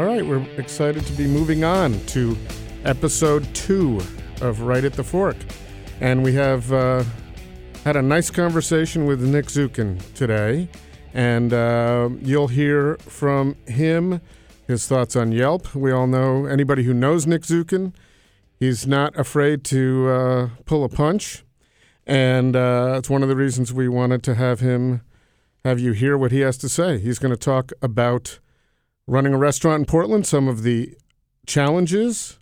All right, we're excited to be moving on to episode two of Right at the Fork. And we have uh, had a nice conversation with Nick Zukin today. And uh, you'll hear from him his thoughts on Yelp. We all know anybody who knows Nick Zukin, he's not afraid to uh, pull a punch. And uh, it's one of the reasons we wanted to have him have you hear what he has to say. He's going to talk about running a restaurant in Portland, some of the challenges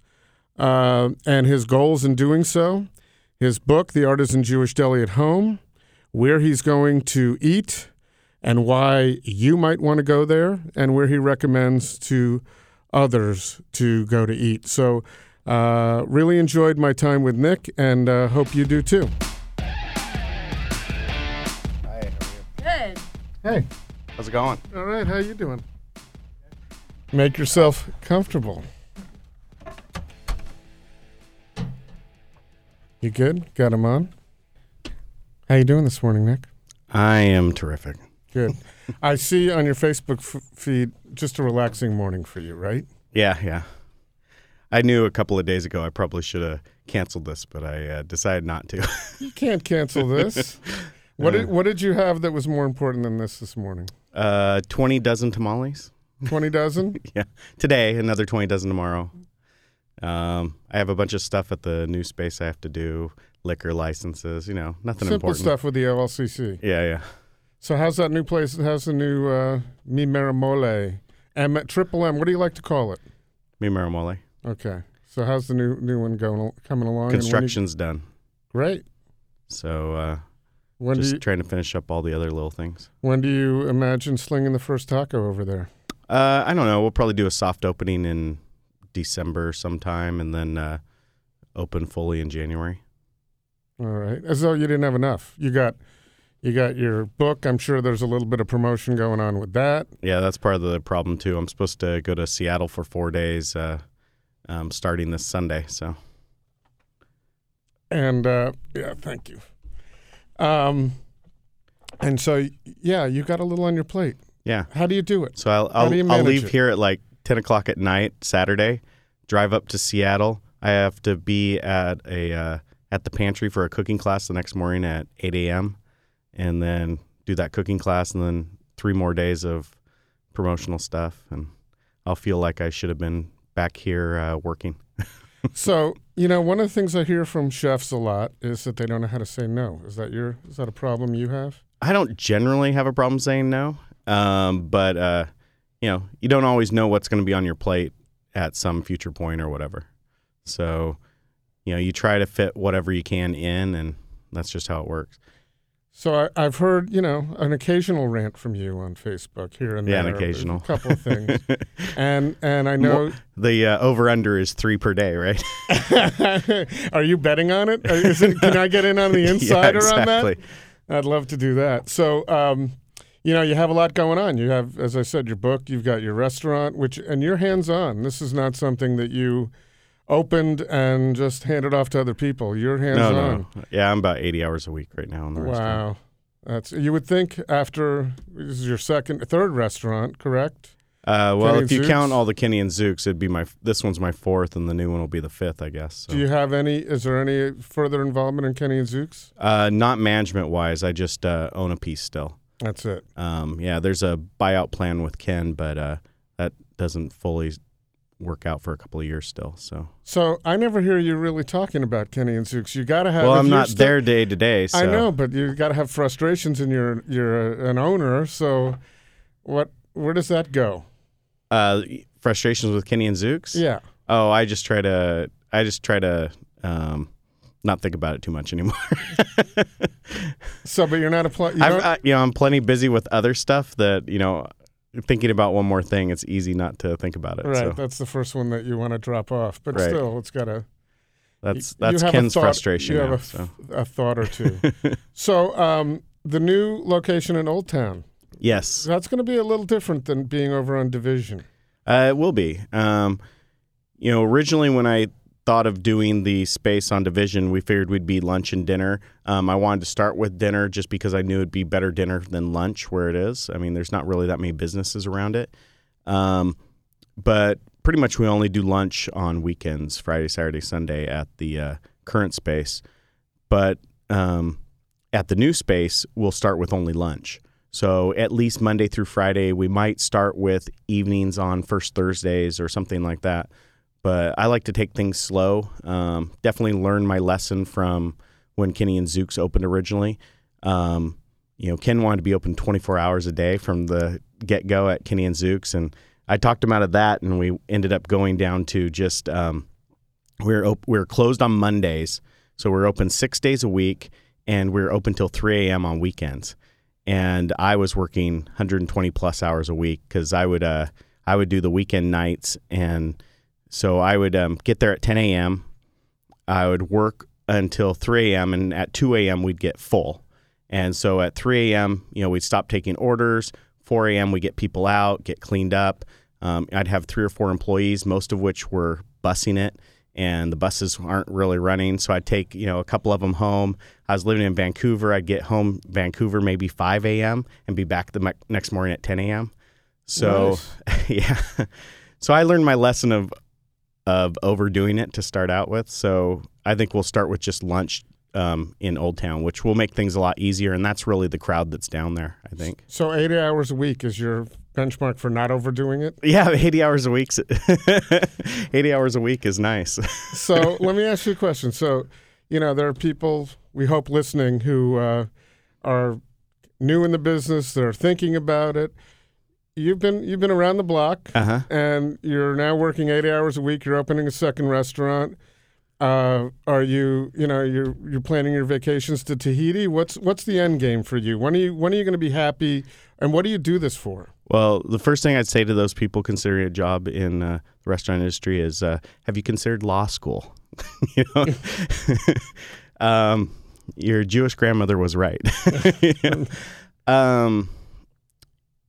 uh, and his goals in doing so. His book, The Artisan Jewish Deli at Home, where he's going to eat and why you might want to go there, and where he recommends to others to go to eat. So, uh, really enjoyed my time with Nick, and uh, hope you do too. Hi, how are you? Good. Hey, How's it going? all right, how you doing? Make yourself comfortable. You good? Got him on. How you doing this morning, Nick? I am terrific. Good. I see on your Facebook f- feed just a relaxing morning for you, right? Yeah, yeah. I knew a couple of days ago I probably should have canceled this, but I uh, decided not to. You can't cancel this. what did What did you have that was more important than this this morning? uh, 20 dozen tamales. Twenty dozen. Yeah. Today, another 20 dozen tomorrow. Um, I have a bunch of stuff at the new space I have to do, liquor licenses, you know, nothing Simple important. stuff with the OLCC. Yeah, yeah. So how's that new place? How's the new uh, Mi Mero Mole? M Triple M. What do you like to call it? Mi Mero Mole. Okay. So how's the new new one going coming along? when you- Construction's done. great. So uh, When just you trying to finish up all the other little things. when do you imagine slinging the first taco over there? Uh, I don't know. We'll probably do a soft opening in December sometime, and then uh, open fully in January. All right. As though you didn't have enough. You got you got your book. I'm sure there's a little bit of promotion going on with that. Yeah, that's part of the problem too. I'm supposed to go to Seattle for four days, uh, um, starting this Sunday. So And uh, yeah, thank you. Um, and so yeah, you got a little on your plate. Yeah, How do you do it? so I'll How do you I'll, I'll leave it? here at like ten o'clock at night Saturday, drive up to Seattle. I have to be at a uh, at the pantry for a cooking class the next morning at eight a.m. and then do that cooking class, and then three more days of promotional stuff, and I'll feel like I should have been back here uh, working. So you know, one of the things I hear from chefs a lot is that they don't know how to say no. Is that your is that a problem you have? I don't generally have a problem saying no, um, but uh, you know, you don't always know what's going to be on your plate at some future point or whatever. So, you know, you try to fit whatever you can in, and that's just how it works. So I, I've heard, you know, an occasional rant from you on Facebook here and Yeah, there. an occasional. A couple of things, and and I know. The uh, over under is three per day, right? Are you betting on it? Uh, it? Can I get in on the insider yeah, on that? I'd love to do that. So, um, you know, you have a lot going on. You have, as I said, your book. You've got your restaurant, which and you're hands on. This is not something that you opened and just handed off to other people. You're hands No, on. no. Yeah, I'm about 80 hours a week right now in the restaurant. Wow. That's you would think after this is your second third restaurant, correct? Uh, well, Kenny if you and count all the Kenny and Zuke's, it'd be my this one's my fourth, and the new one will be the fifth, I guess. So. Do you have any is there any further involvement in Kenny and Zuke's? uh, not management wise, I just uh, own a piece still. That's it. Um, yeah, there's a buyout plan with Ken, but uh, that doesn't fully work out for a couple of years still. So, So I never hear you really talking about Kenny and Zuke's. You got to have. well, I'm not still- there day to day. So I know, but you got to have frustrations, and you're you're an owner. So, what? Where does that go? Uh, frustrations with Kenny and Zuke's. Yeah. Oh, I just try to. I just try to. Um, not think about it too much anymore. So, but you're not a pl- you know, I'm plenty busy with other stuff that you know. Thinking about one more thing, it's easy not to think about it. right. So That's the first one that you want to drop off, but Right. still, it's got to. that's that's have Ken's thought- frustration. You have now, a, so. a thought or two. so, um, the new location in Old Town. Yes, That's going to be a little different than being over on Division. Uh, it will be. Um, you know, originally when I thought of doing the space on division, we figured we'd be lunch and dinner. Um, I wanted to start with dinner just because I knew it'd be better dinner than lunch where it is. I mean, there's not really that many businesses around it. Um, but pretty much we only do lunch on weekends, Friday, Saturday, Sunday at the uh, current space. But um, at the new space, we'll start with only lunch. So at least Monday through Friday, we might start with evenings on first Thursdays or something like that. But I like to take things slow. Um, definitely learn my lesson from when Kenny and Zuke's opened originally. Um, you know, Ken wanted to be open 24 hours a day from the get go at Kenny and Zuke's, and I talked him out of that, and we ended up going down to just um, we're op- we're closed on Mondays, so we're open six days a week, and we're open till 3 a.m. on weekends. And I was working 120 plus hours a week because I would uh, I would do the weekend nights, and so I would um, get there at 10 a.m. I would work until 3 a.m. and at 2 a.m. we'd get full. And so at 3 a.m., you know, we'd stop taking orders. 4 a.m., we get people out, get cleaned up. Um, I'd have three or four employees, most of which were busing it, and the buses aren't really running. So I'd take you know a couple of them home. I was living in Vancouver. I'd get home Vancouver maybe 5 a.m. and be back the me- next morning at 10 a.m. So nice. yeah, so I learned my lesson of of overdoing it to start out with. So I think we'll start with just lunch um, in Old Town, which will make things a lot easier. And that's really the crowd that's down there, I think. So 80 hours a week is your benchmark for not overdoing it? Yeah, 80 hours a week. 80 hours a week is nice. so let me ask you a question. So, you know, there are people we hope listening who uh, are new in the business, they're thinking about it. You've been you've been around the block, uh-huh. and you're now working 80 hours a week. You're opening a second restaurant uh, are you, you know, you're you're planning your vacations to Tahiti? What's what's the end game for you? When are you when are you going to be happy? And what do you do this for? Well, the first thing I'd say to those people considering a job in uh, the restaurant industry is, uh, have you considered law school? you know, um, your Jewish grandmother was right. um,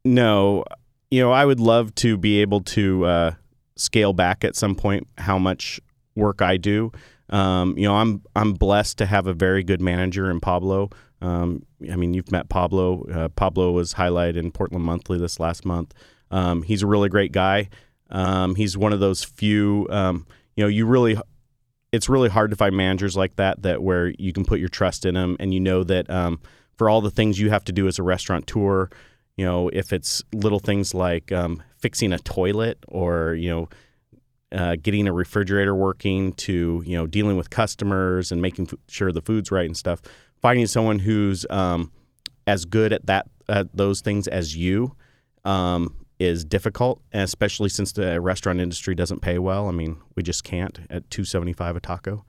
no, you know, I would love to be able to uh, scale back at some point how much work I do. Um, you know, I'm I'm blessed to have a very good manager in Pablo. Um, I mean, you've met Pablo. Uh, Pablo was highlighted in Portland Monthly this last month. Um, he's a really great guy. Um, he's one of those few. Um, you know, you really, it's really hard to find managers like that that where you can put your trust in them and you know that um, for all the things you have to do as a restaurateur, you know, if it's little things like fixing a toilet or you know uh, getting a refrigerator working to you know dealing with customers and making f- sure the food's right and stuff. Finding someone who's um, as good at that at those things as you um, is difficult, especially since the restaurant industry doesn't pay well. I mean, we just can't at two seventy five a taco.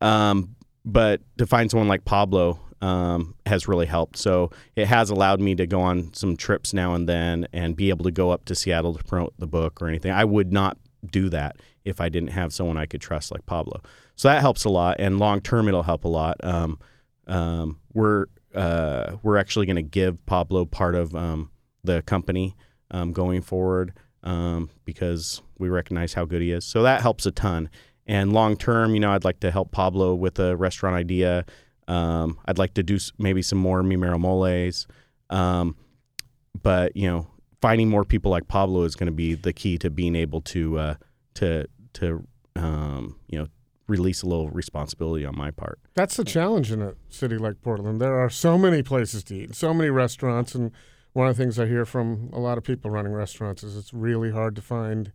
Um, but to find someone like Pablo um, has really helped. So it has allowed me to go on some trips now and then and be able to go up to Seattle to promote the book or anything. I would not do that if I didn't have someone I could trust like Pablo. So that helps a lot, and long term it'll help a lot. Um, um, we're uh, we're actually going to give Pablo part of um, the company um, going forward um, because we recognize how good he is. So that helps a ton. And long term, you know, I'd like to help Pablo with a restaurant idea. Um, I'd like to do maybe some more mi mero moles. but you know, finding more people like Pablo is going to be the key to being able to uh, to to um, you know release a little responsibility on my part. That's the challenge in a city like Portland. There are so many places to eat, so many restaurants, and one of the things I hear from a lot of people running restaurants is it's really hard to find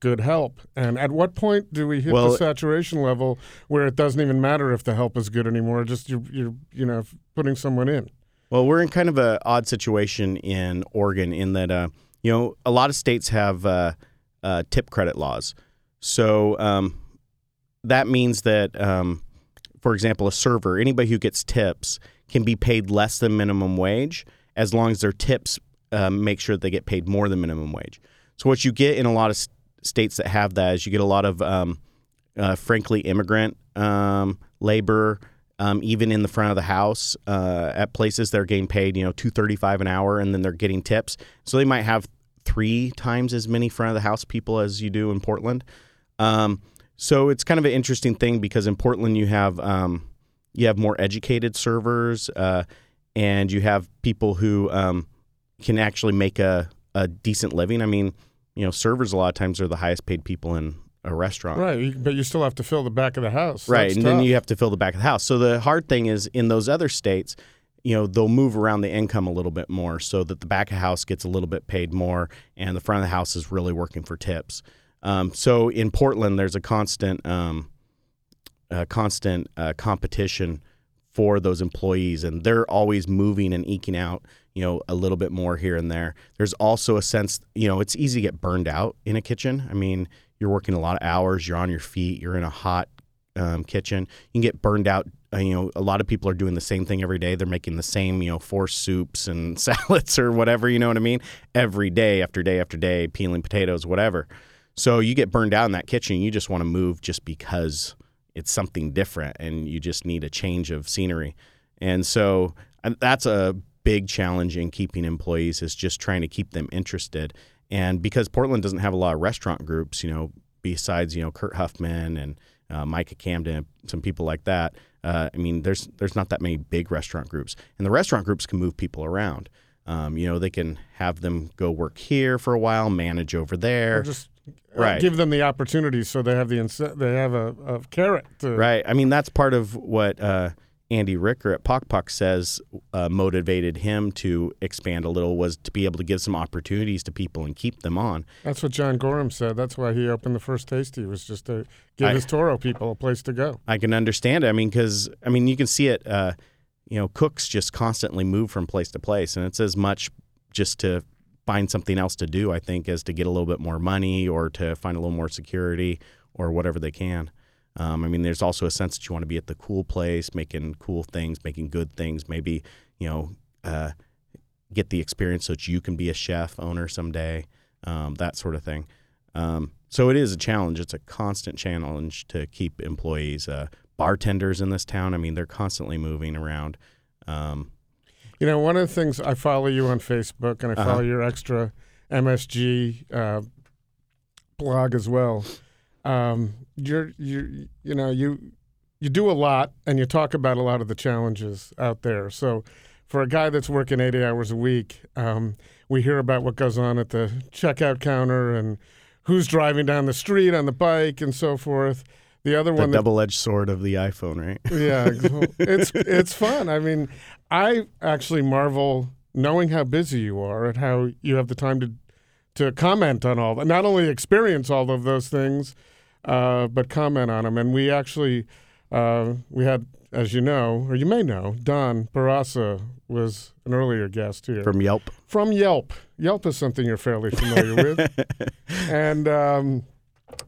good help. And at what point do we hit well, the saturation level where it doesn't even matter if the help is good anymore? Just you're, you're you know putting someone in. Well, we're in kind of an odd situation in Oregon in that, uh, you know, a lot of states have uh, uh, tip credit laws. So um, that means that, um, for example, a server, anybody who gets tips can be paid less than minimum wage as long as their tips um, make sure that they get paid more than minimum wage. So what you get in a lot of states that have that is you get a lot of, um, uh, frankly, immigrant um, labor um, even in the front of the house uh, at places they're getting paid you know 235 an hour and then they're getting tips. So they might have three times as many front of the house people as you do in portland. Um, so it's kind of an interesting thing because in portland you have um, you have more educated servers uh, and you have people who um, can actually make a, a decent living. I mean you know, servers a lot of times are the highest paid people in a restaurant. Right, but you still have to fill the back of the house. Right, That's and tough. then you have to fill the back of the house. So the hard thing is in those other states, you know, they'll move around the income a little bit more so that the back of the house gets a little bit paid more and the front of the house is really working for tips. Um, so in Portland, there's a constant, um, a constant uh, competition for those employees, and they're always moving and eking out, you know, a little bit more here and there. There's also a sense, you know, it's easy to get burned out in a kitchen. I mean, you're working a lot of hours, you're on your feet, you're in a hot um, kitchen. You can get burned out. Uh, you know, a lot of people are doing the same thing every day. They're making the same, you know, four soups and salads or whatever. You know what I mean? Every day after day after day, peeling potatoes, whatever. So you get burned out in that kitchen. You just want to move just because it's something different, and you just need a change of scenery. And so and that's a big challenge in keeping employees is just trying to keep them interested. And because Portland doesn't have a lot of restaurant groups, you know, besides you know Kurt Huffman and uh, Micah Camden, some people like that. Uh, I mean, there's there's not that many big restaurant groups, and the restaurant groups can move people around. Um, you know, they can have them go work here for a while, manage over there. Or just uh, Right. give them the opportunity so they have the ince- they have a, a carrot. To, Right. I mean, that's part of what uh, Andy Ricker at Pok Pok says uh, motivated him to expand a little was to be able to give some opportunities to people and keep them on. That's what John Gorham said. That's why he opened the first tasty was just to give I- his Toro people a place to go. I can understand it. I mean, because I mean, you can see it. Uh, you know, cooks just constantly move from place to place, and it's as much just to find something else to do. I think as to get a little bit more money or to find a little more security or whatever they can. Um, I mean, there's also a sense that you want to be at the cool place, making cool things, making good things. Maybe you know, uh, get the experience so that you can be a chef owner someday, um, that sort of thing. Um, so it is a challenge. It's a constant challenge to keep employees, uh, bartenders in this town. I mean, they're constantly moving around. Um, You know, one of the things I follow you on Facebook and I Uh-huh. follow your extra MSG uh, blog as well. Um, you're you you know you you do a lot and you talk about a lot of the challenges out there. So for a guy that's working 80 hours a week, um, we hear about what goes on at the checkout counter and who's driving down the street on the bike and so forth. The other the one that double-edged sword of the iPhone, right? yeah, it's it's fun. I mean, I actually marvel knowing how busy you are and how you have the time to to comment on all that. Not only experience all of those things, uh, but comment on them. And we actually uh, we had, as you know, or you may know, Don Barassa was an earlier guest here From Yelp. from Yelp. Yelp is something you're fairly familiar with, and um,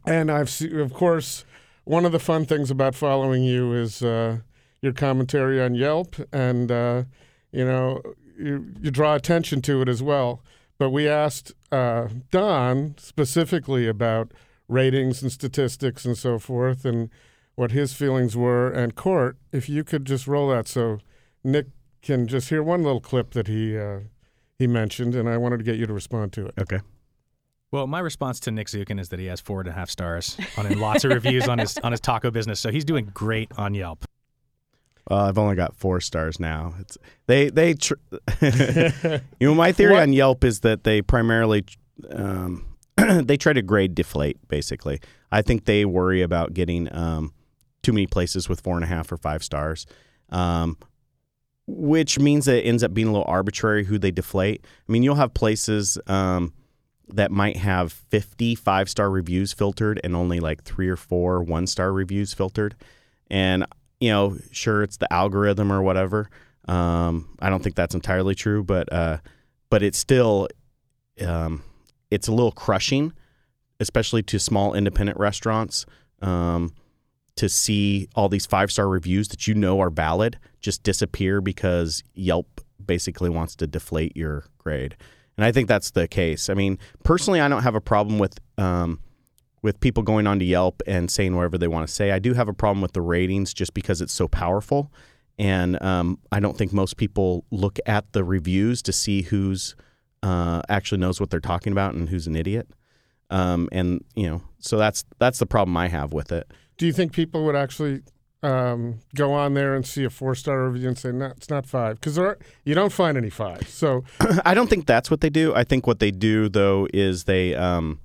and I've of course one of the fun things about following you is uh, your commentary on Yelp, and uh, you know you, you draw attention to it as well. But we asked uh, Don specifically about ratings and statistics and so forth, and what his feelings were. And Court, if you could just roll that so Nick can just hear one little clip that he uh, he mentioned, and I wanted to get you to respond to it. Okay. Well, my response to Nick Zukin is that he has four and a half stars on and lots of reviews on his on his taco business. So he's doing great on Yelp. Well, I've only got four stars now. It's they they. Tr- you know, my theory What- on Yelp is that they primarily um, they try to grade deflate. Basically, I think they worry about getting um, too many places with four and a half or five stars, um, which means that it ends up being a little arbitrary who they deflate. I mean, you'll have places. Um, that might have 50 five star reviews filtered and only like three or four one star reviews filtered. And, you know, sure, it's the algorithm or whatever. Um, I don't think that's entirely true, but, uh, but it's still, um, it's a little crushing, especially to small independent restaurants, um, to see all these five star reviews that you know are valid just disappear because Yelp basically wants to deflate your grade. And I think that's the case. I mean, personally, I don't have a problem with um, with people going onto Yelp and saying whatever they want to say. I do have a problem with the ratings just because it's so powerful, and um, I don't think most people look at the reviews to see who's uh, actually knows what they're talking about and who's an idiot. Um, and you know, so that's that's the problem I have with it. Do you think people would actually um, go on there and see a four star review and say no, it's not five because you don't find any five. So I don't think that's what they do. I think what they do though is they. Um,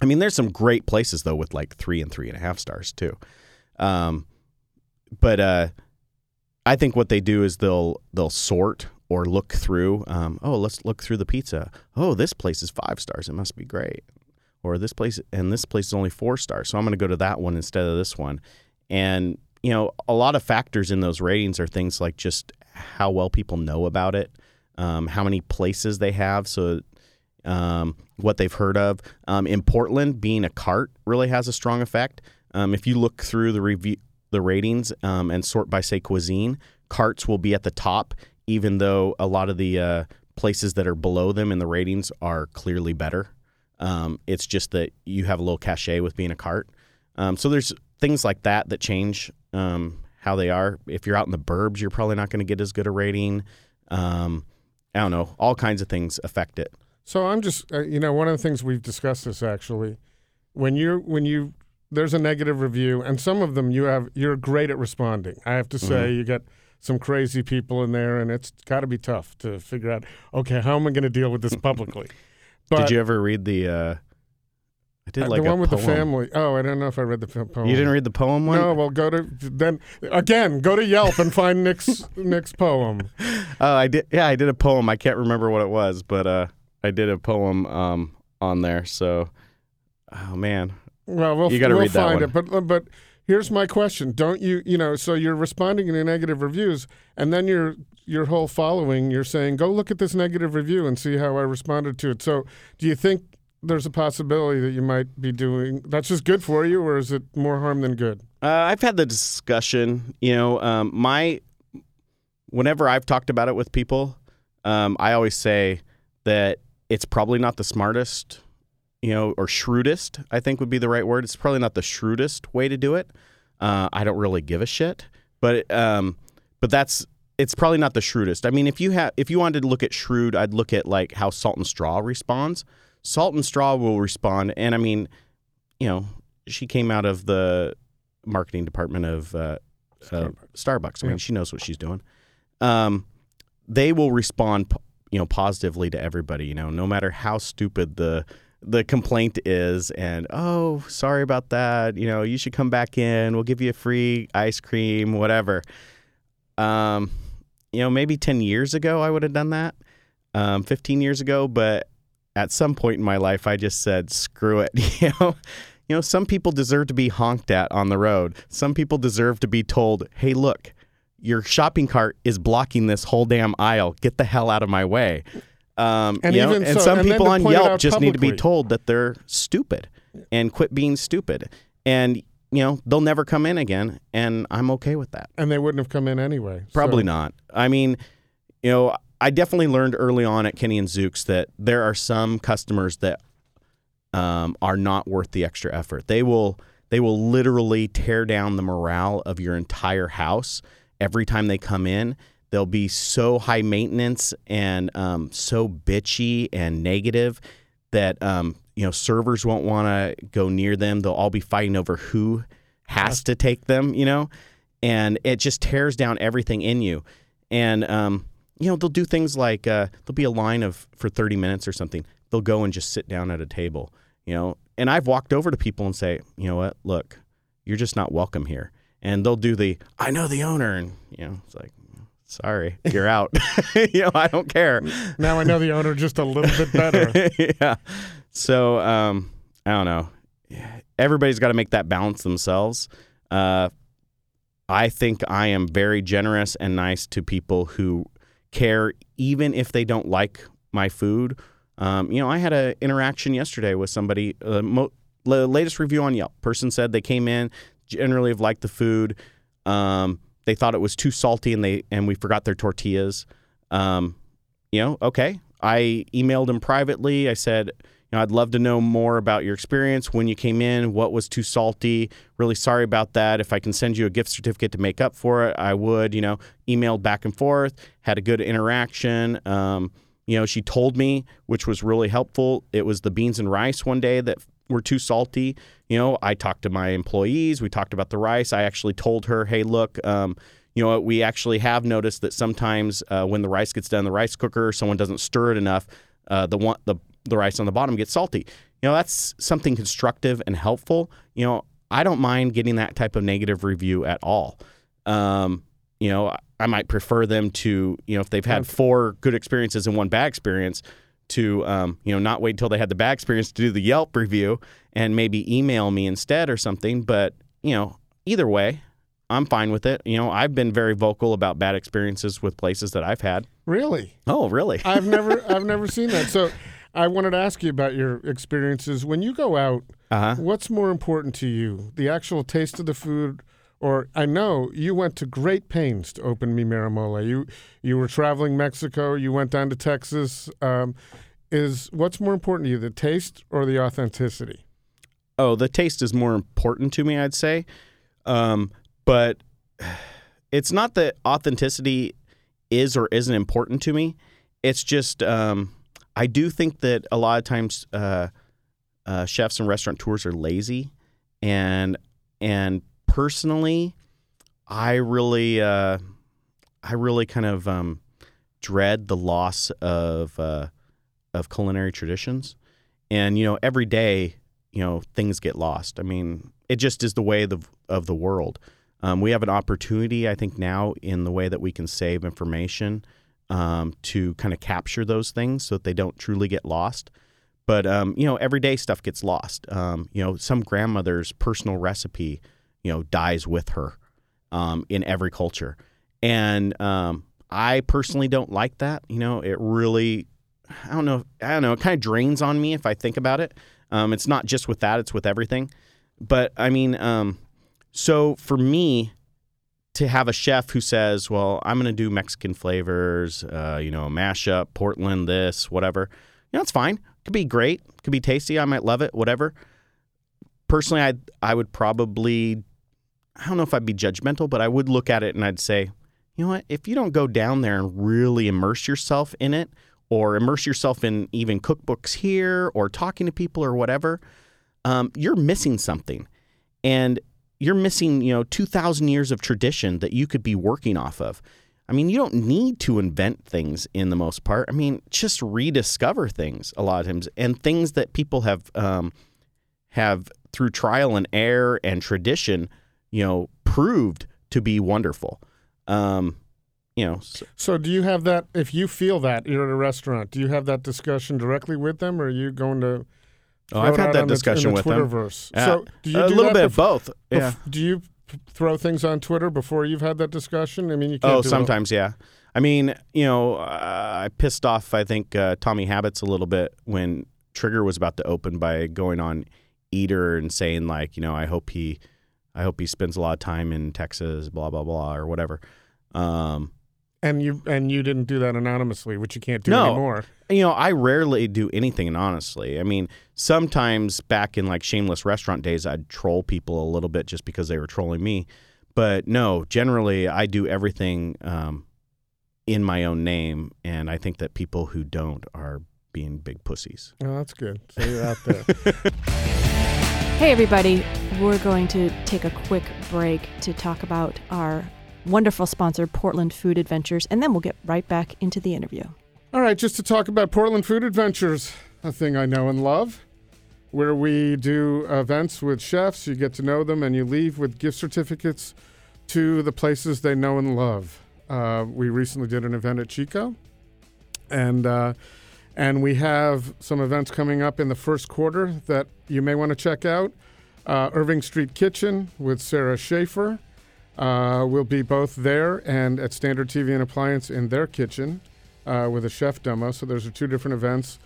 I mean, there's some great places though with like three and three and a half stars too. Um, but uh, I think what they do is they'll they'll sort or look through. Um, oh, let's look through the pizza. Oh, this place is five stars. It must be great. Or this place and this place is only four stars, so I'm going to go to that one instead of this one. And you know, a lot of factors in those ratings are things like just how well people know about it, um, how many places they have, so um, what they've heard of. Um, in Portland, being a cart really has a strong effect. Um, if you look through the review, the ratings um, and sort by say cuisine, carts will be at the top, even though a lot of the uh, places that are below them in the ratings are clearly better. Um, it's just that you have a little cachet with being a cart. so there's things like that that change um, how they are. If you're out in the burbs, you're probably not going to get as good a rating. Um, I don't know. All kinds of things affect it. So I'm just, uh, you know, one of the things we've discussed this actually. When you when you there's a negative review, and some of them you have you're great at responding. I have to say, mm-hmm. you get some crazy people in there, and it's got to be tough to figure out. Okay, how am I going to deal with this publicly? But, Did you ever read the? Uh, I did uh, like the one with poem. the family. Oh, I don't know if I read the poem. You didn't read the poem one? No. Well, go to then again. Go to Yelp and find Nick's Nick's poem. Oh, I did. Yeah, I did a poem. I can't remember what it was, but uh, I did a poem um, on there. So, oh man. Well, we'll you got to we'll read that find one. it. But uh, but here's my question: Don't you you know? So you're responding to negative reviews, and then your your whole following, you're saying, go look at this negative review and see how I responded to it. So do you think there's a possibility that you might be doing that's just good for you, or is it more harm than good? Uh, I've had the discussion. You know, um, my whenever I've talked about it with people, um, I always say that it's probably not the smartest, you know, or shrewdest. I think would be the right word. It's probably not the shrewdest way to do it. Uh, I don't really give a shit, but um, but that's it's probably not the shrewdest. I mean, if you have if you wanted to look at shrewd, I'd look at like how Salt and Straw responds. Salt and Straw will respond. And I mean, you know, she came out of the marketing department of uh, Starbucks. Uh, Starbucks. I mean, yeah. she knows what she's doing. Um, they will respond, you know, positively to everybody. You know, no matter how stupid the the complaint is, and oh, sorry about that. You know, you should come back in. We'll give you a free ice cream, whatever. Um, you know, maybe ten years ago I would have done that. Um, 15 years ago, but at some point in my life, I just said, screw it. You know, you know, some people deserve to be honked at on the road. Some people deserve to be told, hey, look, your shopping cart is blocking this whole damn aisle. Get the hell out of my way. Um, and, you know, and so, some and people on Yelp just publicly. need to be told that they're stupid and quit being stupid. And you know they'll never come in again, and I'm okay with that. And they wouldn't have come in anyway. Probably so. not. I mean, you know, I definitely learned early on at Kenny and Zuke's that there are some customers that um, are not worth the extra effort. They will they will literally tear down the morale of your entire house every time they come in. They'll be so high maintenance and um, so bitchy and negative that um, you know servers won't want to go near them. They'll all be fighting over who has to take them. You know, and it just tears down everything in you. And um, you know, they'll do things like uh, there'll be a line of for 30 minutes or something. They'll go and just sit down at a table, you know. And I've walked over to people and say, you know what, look, you're just not welcome here. And they'll do the, I know the owner, and you know, it's like, sorry, you're out. you know, I don't care. Now I know the owner just a little bit better. yeah. So um, I don't know. Everybody's got to make that balance themselves. Uh, I think I am very generous and nice to people who care even if they don't like my food. Um, you know, I had an interaction yesterday with somebody. Uh, mo- the latest review on Yelp. Person said they came in, generally have liked the food. Um, they thought it was too salty, and they and we forgot their tortillas. Um, you know, okay. I emailed them privately. I said, you know, I'd love to know more about your experience when you came in. What was too salty? Really sorry about that. If I can send you a gift certificate to make up for it, I would. You know, emailed back and forth, had a good interaction. Um, you know, she told me, which was really helpful. It was the beans and rice one day that were too salty. You know, I talked to my employees. We talked about the rice. I actually told her, hey, look, um, you know, we actually have noticed that sometimes uh, when the rice gets done in the rice cooker, someone doesn't stir it enough. Uh, the one the the rice on the bottom gets salty. You know, that's something constructive and helpful. You know, I don't mind getting that type of negative review at all. Um, you know, I might prefer them to, you know, if they've had four good experiences and one bad experience, to, um, you know, not wait until they had the bad experience to do the Yelp review and maybe email me instead or something. But, you know, either way, I'm fine with it. You know, I've been very vocal about bad experiences with places that I've had. Really? Oh, really? I've never I've never seen that. So I wanted to ask you about your experiences. When you go out, Uh-huh. what's more important to you? The actual taste of the food or I know you went to great pains to open Mi Mero Mole. You you were traveling Mexico, you went down to Texas. Um, is what's more important to you, the taste or the authenticity? Oh, the taste is more important to me, I'd say. Um, but it's not that authenticity is or isn't important to me. It's just um, I do think that a lot of times uh, uh, chefs and restaurateurs are lazy, and and personally, I really uh, I really kind of um, dread the loss of uh, of culinary traditions, and you know every day you know things get lost. I mean, it just is the way of the, of the world. Um, we have an opportunity, I think, now in the way that we can save information um, to kind of capture those things so that they don't truly get lost. But um, you know, everyday stuff gets lost. Um, you know, some grandmother's personal recipe, you know, dies with her um, in every culture, and um, I personally don't like that. You know, it really, I don't know, I don't know, it kind of drains on me if I think about it. Um, it's not just with that; it's with everything. But I mean, um, so for me to have a chef who says, "Well, I'm going to do Mexican flavors, uh, you know, mashup, Portland, this, whatever," you know, it's fine. Could be great. Could be tasty. I might love it. Whatever. Personally, I I would probably, I don't know if I'd be judgmental, but I would look at it and I'd say, you know what? If you don't go down there and really immerse yourself in it, or immerse yourself in even cookbooks here, or talking to people, or whatever, um, you're missing something, and you're missing, you know, two thousand years of tradition that you could be working off of. I mean, you don't need to invent things in the most part. I mean, just rediscover things a lot of times, and things that people have um, have through trial and error and tradition, you know, proved to be wonderful. Um, you know, so, So do you have that if you feel that you're at a restaurant, do you have that discussion directly with them or are you going to oh, I've had that on the- discussion in the with them. Twitterverse? Yeah. So do you a do little bit of both. Yeah. bef- do you throw things on Twitter before you've had that discussion? I mean, you can't Oh, do it- sometimes, yeah. I mean, you know, uh, I pissed off. I think uh, Tommy Habetz a little bit when Trigger was about to open by going on Eater and saying like, you know, I hope he, I hope he spends a lot of time in Texas, blah blah blah, or whatever. Um, and you and you didn't do that anonymously, which you can't do No. anymore. you know, I rarely do anything honestly. I mean, sometimes back in like shameless restaurant days, I'd troll people a little bit just because they were trolling me. But no, generally, I do everything um, in my own name, and I think that people who don't are being big pussies. Oh, that's good. So you're out there. Hey, everybody. We're going to take a quick break to talk about our wonderful sponsor, Portland Food Adventures, and then we'll get right back into the interview. All right, just to talk about Portland Food Adventures, a thing I know and love, where we do events with chefs. You get to know them, and you leave with gift certificates to the places they know and love. Uh, we recently did an event at Chico, and uh, and we have some events coming up in the first quarter that you may want to check out. Uh, Irving Street Kitchen with Sarah Schafer. Uh, we'll be both there and at Standard TV and Appliance in their kitchen uh, with a chef demo. So those are two different events.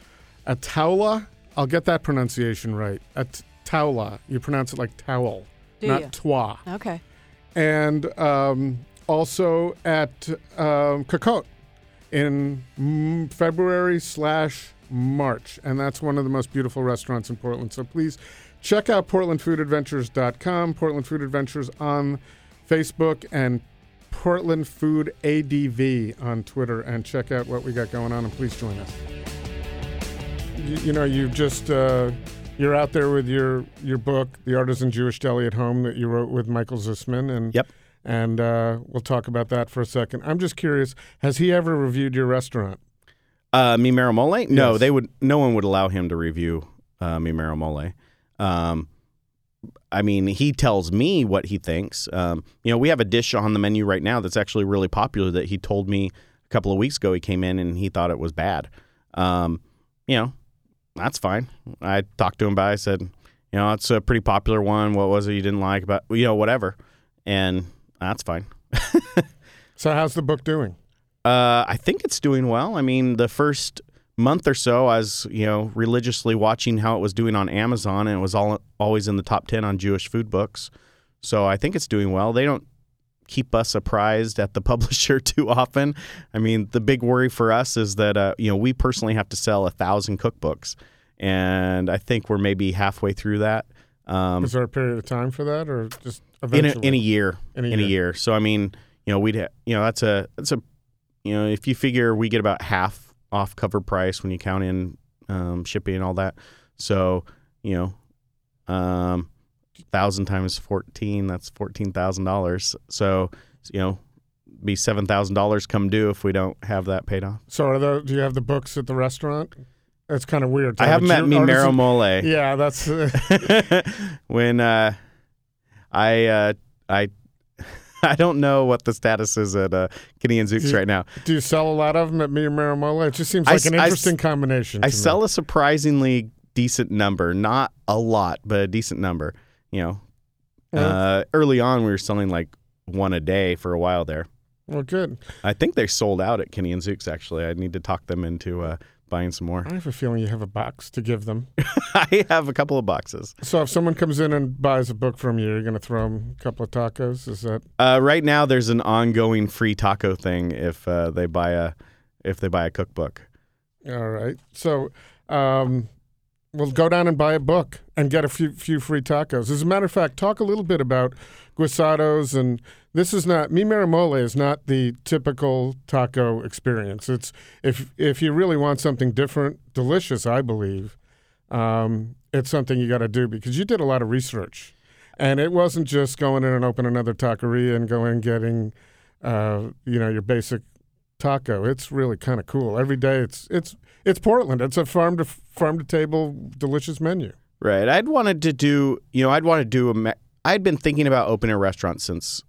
Ataula, I'll get that pronunciation right. Ataula, you pronounce it like towel, Do not you? toi. Okay. And um, also at um, Cocotte in February slash March, and that's one of the most beautiful restaurants in Portland. So please check out PortlandFoodAdventures.com, Portland Food Adventures on Facebook, and Portland Food ADV on Twitter, and check out what we got going on. And please join us. You, you know, you've just uh, you're out there with your your book, The Artisan Jewish Deli at Home, that you wrote with Michael Zusman, and Yep. And uh, we'll talk about that for a second. I'm just curious, has he ever reviewed your restaurant? Uh, Mi Mero Mole? No, Yes. they would. No one would allow him to review uh, Mi Mero Mole. Um, I mean, he tells me what he thinks. Um, you know, we have a dish on the menu right now that's actually really popular that he told me a couple of weeks ago. He came in and he thought it was bad. Um, you know, that's fine. I talked to him about. it. I said, you know, it's a pretty popular one. What was it you didn't like about? You know, whatever. And that's fine. So how's the book doing? Uh, I think it's doing well. I mean, the first month or so, I was you know religiously watching how it was doing on Amazon, and it was all always in the top ten on Jewish food books. So I think it's doing well. They don't keep us surprised at the publisher too often. I mean, the big worry for us is that uh, you know we personally have to sell a thousand cookbooks, and I think we're maybe halfway through that. Um, Is there a period of time for that, or just in a, in a year In a in year. year. So I mean, you know, we'd ha- you know that's a that's a you know if you figure we get about half off cover price when you count in um, shipping and all that. So you know, um, thousand times fourteen, that's fourteen thousand dollars. So you know, be seven thousand dollars come due if we don't have that paid off. So are those, do you have the books at the restaurant? It's kind of weird. I have haven't met Jew- me artisan- Mero Mole. Yeah, that's uh, when uh, I uh, I I don't know what the status is at uh, Kenny and Zuke's You- right now. Do you sell a lot of them at Me and Maramola? It just seems like an I s- interesting combination. I to me. sell a surprisingly decent number, not a lot, but a decent number. You know, Yeah. uh, early on we were selling like one a day for a while there. Well, good. I think they sold out at Kenny and Zuke's. Actually, I need to talk them into uh, buying some more. I have a feeling you have a box to give them. I have a couple of boxes. So if someone comes in and buys a book from you, you're going to throw them a couple of tacos. Is that Uh, right now, there's an ongoing free taco thing if uh, they buy a if they buy a cookbook. all right? So um, we'll go down and buy a book and get a few few free tacos. As a matter of fact, talk a little bit about guisados and this is not Mi Mero Mole is not the typical taco experience. It's if if you really want something different, delicious, I believe, um, it's something you got to do because you did a lot of research, and it wasn't just going in and open another taqueria and going and getting, uh, you know, your basic taco. It's really kind of cool. Every day, it's it's it's Portland. It's a farm to farm to table delicious menu. Right. I'd wanted to do, you know, I'd want to do a. Me- I'd been thinking about opening a restaurant since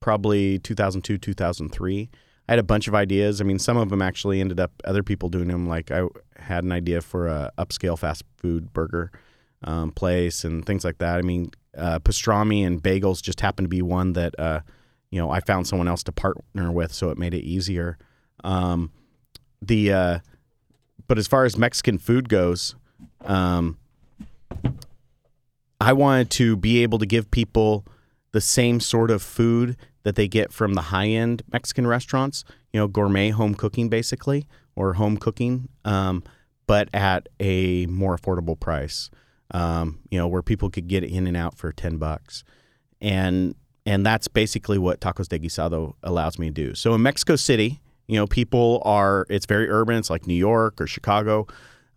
probably 2002, 2003. I had a bunch of ideas. I mean, some of them actually ended up other people doing them. Like I had an idea for a upscale fast food burger um, place and things like that. I mean, uh, pastrami and bagels just happened to be one that uh, you know I found someone else to partner with, so it made it easier. Um, the uh, but as far as Mexican food goes, um, I wanted to be able to give people the same sort of food that they get from the high end Mexican restaurants, you know, gourmet home cooking basically, or home cooking, um, but at a more affordable price, um, you know, where people could get in and out for 10 bucks. And and that's basically what Tacos de Guisado allows me to do. So in Mexico City, you know, people are, it's very urban. It's like New York or Chicago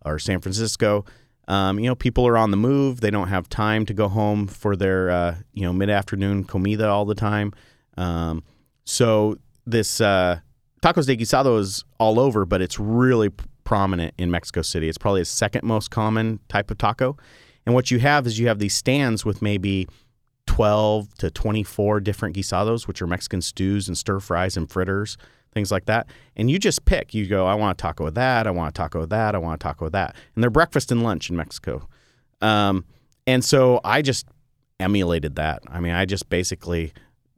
or San Francisco. Um, you know, people are on the move. They don't have time to go home for their, uh, you know, mid afternoon comida all the time. Um, so this uh, Tacos de Guisado is all over, but it's really prominent in Mexico City. It's probably the second most common type of taco. And what you have is you have these stands with maybe 12 to 24 different guisados, which are Mexican stews and stir fries and fritters, things like that. And you just pick. You go, I want a taco with that. I want a taco with that. I want a taco with that. And they're breakfast and lunch in Mexico. Um, and so I just emulated that. I mean, I just basically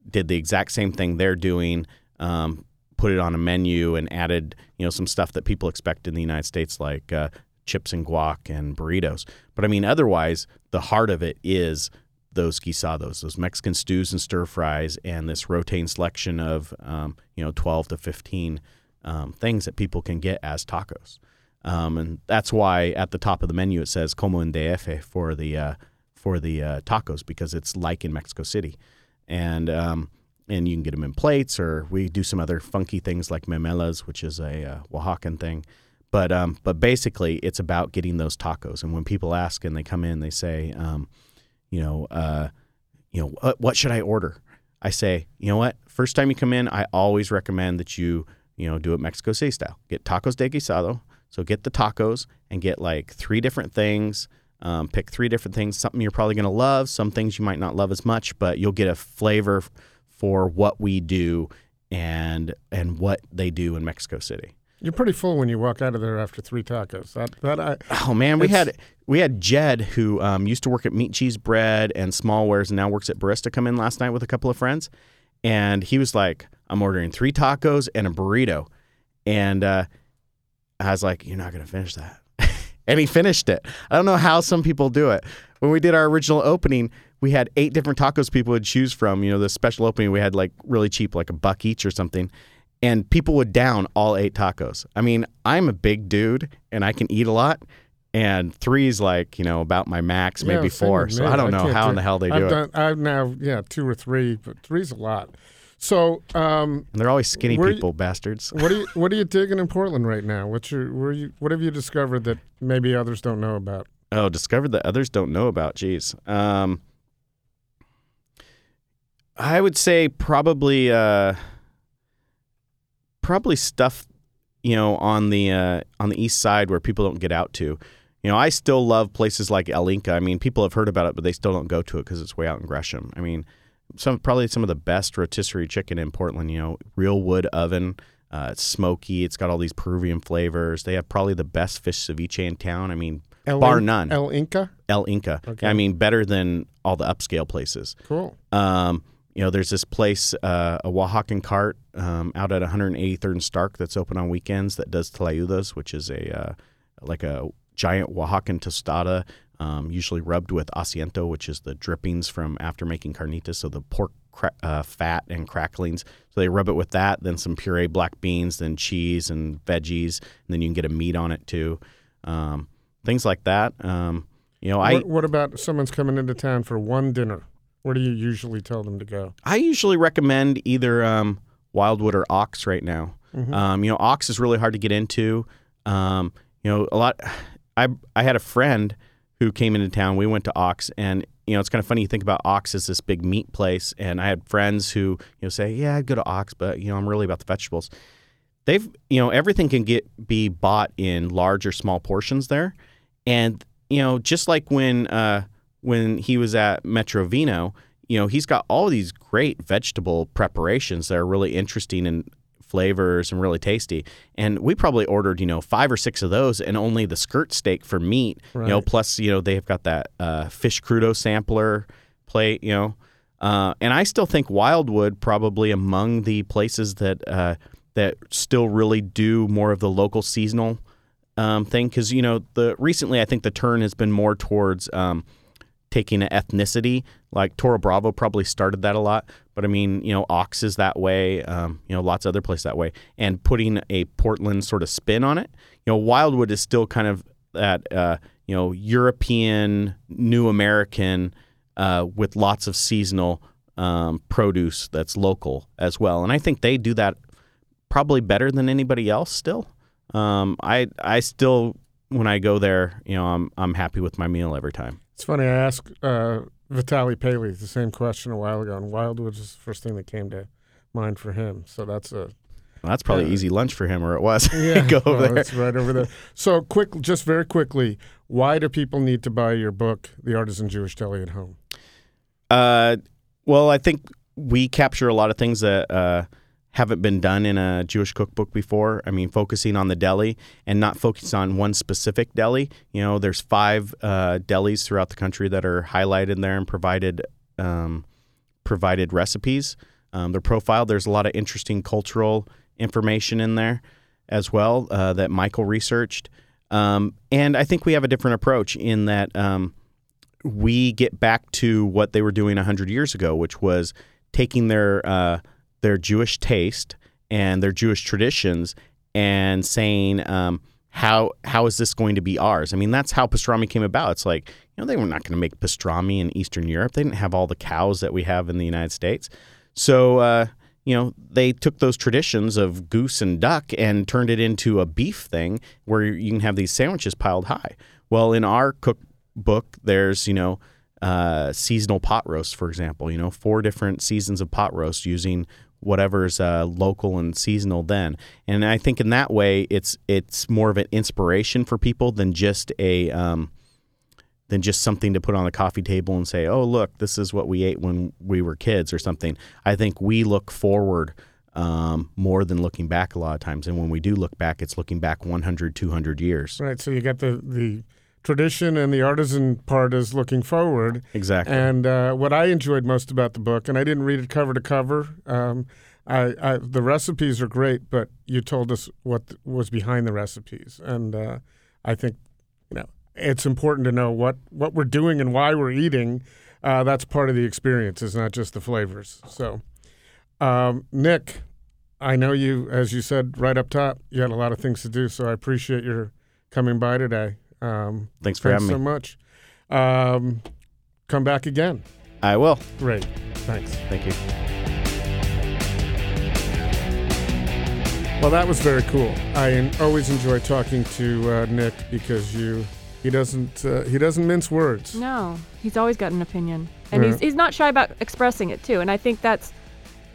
did the exact same thing they're doing, um, put it on a menu, and added you know some stuff that people expect in the United States, like uh, chips and guac and burritos. But I mean, otherwise, the heart of it is those guisados, those Mexican stews and stir fries, and this rotating selection of um, you know 12 to 15 um, things that people can get as tacos. Um, and that's why at the top of the menu it says "Como en DF" for the uh, for the uh, tacos because it's like in Mexico City, and um, and you can get them in plates, or we do some other funky things like memelas, which is a uh, Oaxacan thing. But um, but basically, it's about getting those tacos. And when people ask and they come in, they say, um, you know, uh, you know, what, what should I order? I say, you know what? First time you come in, I always recommend that you, you know, do it Mexico City style. Get tacos de guisado. So get the tacos and get like three different things. Um, pick three different things. Something you're probably going to love. Some things you might not love as much, but you'll get a flavor for what we do and and what they do in Mexico City. You're pretty full when you walk out of there after three tacos. That that I Oh man, we had we had Jed who um, used to work at Meat Cheese Bread and Smallwares and now works at Barista come in last night with a couple of friends, and he was like, "I'm ordering three tacos and a burrito," and uh, I was like, "You're not gonna finish that," and he finished it. I don't know how some people do it. When we did our original opening, we had eight different tacos people would choose from. You know, the special opening we had like really cheap, like a buck each or something. And people would down all eight tacos. I mean, I'm a big dude and I can eat a lot. And three is like, you know, about my max, maybe same four. So. I don't know can't how do- in the hell they do I've it. done. I've now yeah two or three, but three's a lot. So um, and they're always skinny Where you- people, bastards. what are you what are you digging in Portland right now? What's your where you what have you discovered that maybe others don't know about? Oh, discovered that others don't know about. Jeez. Um, I would say probably uh, probably stuff you know on the uh, on the east side where people don't get out to. You know, I still love places like El Inca. I mean, people have heard about it, but they still don't go to it because it's way out in Gresham. I mean, some probably some of the best rotisserie chicken in Portland. You know, real wood oven. Uh, it's smoky. It's got all these Peruvian flavors. They have probably the best fish ceviche in town. I mean, El bar In- none. El Inca. El Inca. Okay. I mean, better than all the upscale places. Cool. Um, you know, there's this place, uh, a Oaxacan cart um, out at 183rd and Stark that's open on weekends that does tlayudas, which is a uh, like a giant Oaxacan tostada, um, usually rubbed with asiento, which is the drippings from after making carnitas, so the pork cra- uh, fat and cracklings. So they rub it with that, then some puree black beans, then cheese and veggies, and then you can get a meat on it too. Um, things like that. Um, you know, I what, what about someone's coming into town for one dinner? Where do you usually tell them to go? I usually recommend either um, Wildwood or Ox right now. Mhm. Um, you know, Ox is really hard to get into. Um, you know, a lot. I I had a friend who came into town. We went to Ox, and you know, it's kind of funny. You think about Ox as this big meat place, and I had friends who you know say, "Yeah, I'd go to Ox, but you know, I'm really about the vegetables." They've you know everything can get be bought in large or small portions there, and you know, just like when uh, when he was at Metro Vino, you know, he's got all these great vegetable preparations that are really interesting and flavors and really tasty. And we probably ordered, you know, five or six of those and only the skirt steak for meat, you know, plus, you know, they've got that uh, fish crudo sampler plate, you know. Uh, and I still think Wildwood probably among the places that uh, that still really do more of the local seasonal um, thing because you know the recently I think the turn has been more towards um, taking an ethnicity. Like Toro Bravo probably started that a lot, but I mean you know Ox is that way. Um, you know lots of other places that way, and putting a Portland sort of spin on it. You know Wildwood is still kind of that uh, you know European, New American uh, with lots of seasonal um, produce that's local as well, and I think they do that probably better than anybody else still. Um, I I still when I go there, you know, I'm I'm happy with my meal every time. It's funny. I asked uh, Vitaly Paley the same question a while ago, and Wildwood is the first thing that came to mind for him. So that's a Well, that's probably Yeah. easy lunch for him, or it was. yeah. go over there. It's right over there. So quick, just very quickly, why do people need to buy your book, The Artisan Jewish Deli at Home? Uh, well, I think we capture a lot of things that uh, haven't been done in a Jewish cookbook before. I mean, focusing on the deli and not focusing on one specific deli. You know, there's five uh, delis throughout the country that are highlighted there and provided um, provided recipes. Um, they're profiled. There's a lot of interesting cultural information in there as well uh, that Michael researched. Um, and I think we have a different approach in that um, we get back to what they were doing 100 years ago, which was taking their uh, their Jewish taste and their Jewish traditions and saying, um, how how is this going to be ours? I mean, that's how pastrami came about. It's like you know they were not going to make pastrami in Eastern Europe. They didn't have all the cows that we have in the United States. So uh, you know, they took those traditions of goose and duck and turned it into a beef thing where you can have these sandwiches piled high. Well, in our cookbook, there's, you know, uh, seasonal pot roast, for example, you know, four different seasons of pot roast using whatever's uh, local and seasonal then. And I think in that way, it's it's more of an inspiration for people than just a um, than just something to put on the coffee table and say, "Oh, look, this is what we ate when we were kids" or something. I think we look forward um, more than looking back a lot of times. And when we do look back, it's looking back 100, 200 years. Right. So you got the the tradition and the artisan part is looking forward. Exactly. And uh, what I enjoyed most about the book, and I didn't read it cover to cover. Um, I, I, the recipes are great, but you told us what th- was behind the recipes, and uh, I think you know it's important to know what what we're doing and why we're eating. Uh, that's part of the experience. It's not just the flavors. So, um, Nick, I know you, as you said right up top, you had a lot of things to do. So I appreciate your coming by today. Um, Thanks for thanks having so me. much. Um, come back again. I will. Great. Thanks. Thank you. Well, that was very cool. I always enjoy talking to uh, Nick because you he doesn't uh, he doesn't mince words. No, he's always got an opinion, and Yeah. he's he's not shy about expressing it too. And I think that's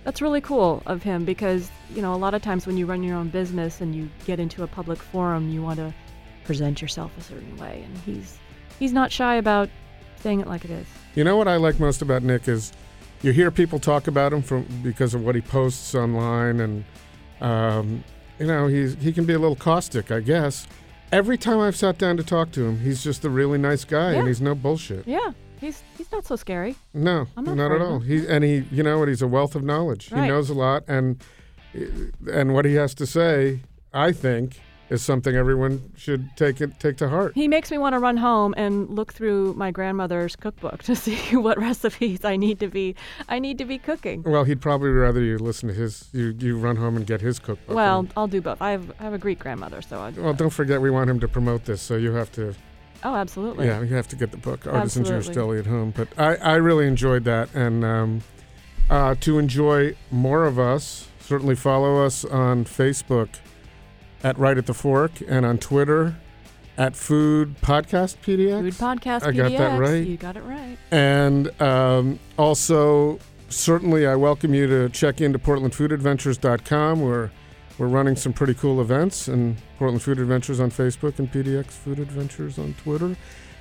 that's really cool of him because you know a lot of times when you run your own business and you get into a public forum, you want to present yourself a certain way, and he's he's not shy about saying it like it is. You know what I like most about Nick is you hear people talk about him from because of what he posts online, and um, you know he's he can be a little caustic, I guess. Every time I've sat down to talk to him, he's just a really nice guy, Yeah. and he's no bullshit. Yeah, he's he's not so scary. No, not not, at all. He and he, you know what? He's a wealth of knowledge. He knows a lot, and and what he has to say, I think, is something everyone should take it take to heart. He makes me want to run home and look through my grandmother's cookbook to see what recipes I need to be I need to be cooking. Well, he'd probably rather you listen to his, you you run home and get his cookbook. Well, And- I'll do both. I have I have a Greek grandmother, so I. well, don't forget we want him to promote this, so you have to, Oh, absolutely. yeah, you have to get the book, Artisan Jewish. Deli at Home. But I I really enjoyed that, and um, uh, to enjoy more of us, certainly follow us on Facebook at Right at the Fork and on Twitter at Food Podcast PDX. Food podcast. I got that right. You got it right. And um, also, certainly, I welcome you to check into PortlandFoodAdventures.com where we're running some pretty cool events and Portland Food Adventures on Facebook and PDX Food Adventures on Twitter.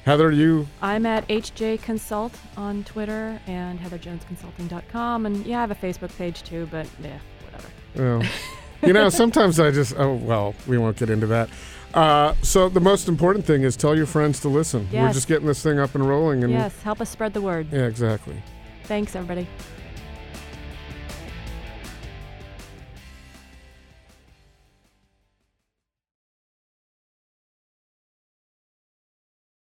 Heather, you I'm at HJ Consult on Twitter and HeatherJonesConsulting.com, and yeah, I have a Facebook page too. But yeah, whatever. Well, you know, sometimes I just, oh, well, we won't get into that. Uh, so the most important thing is tell your friends to listen. We're just getting this thing up and rolling. And yes, help us spread the word. Yeah, exactly. Thanks, everybody.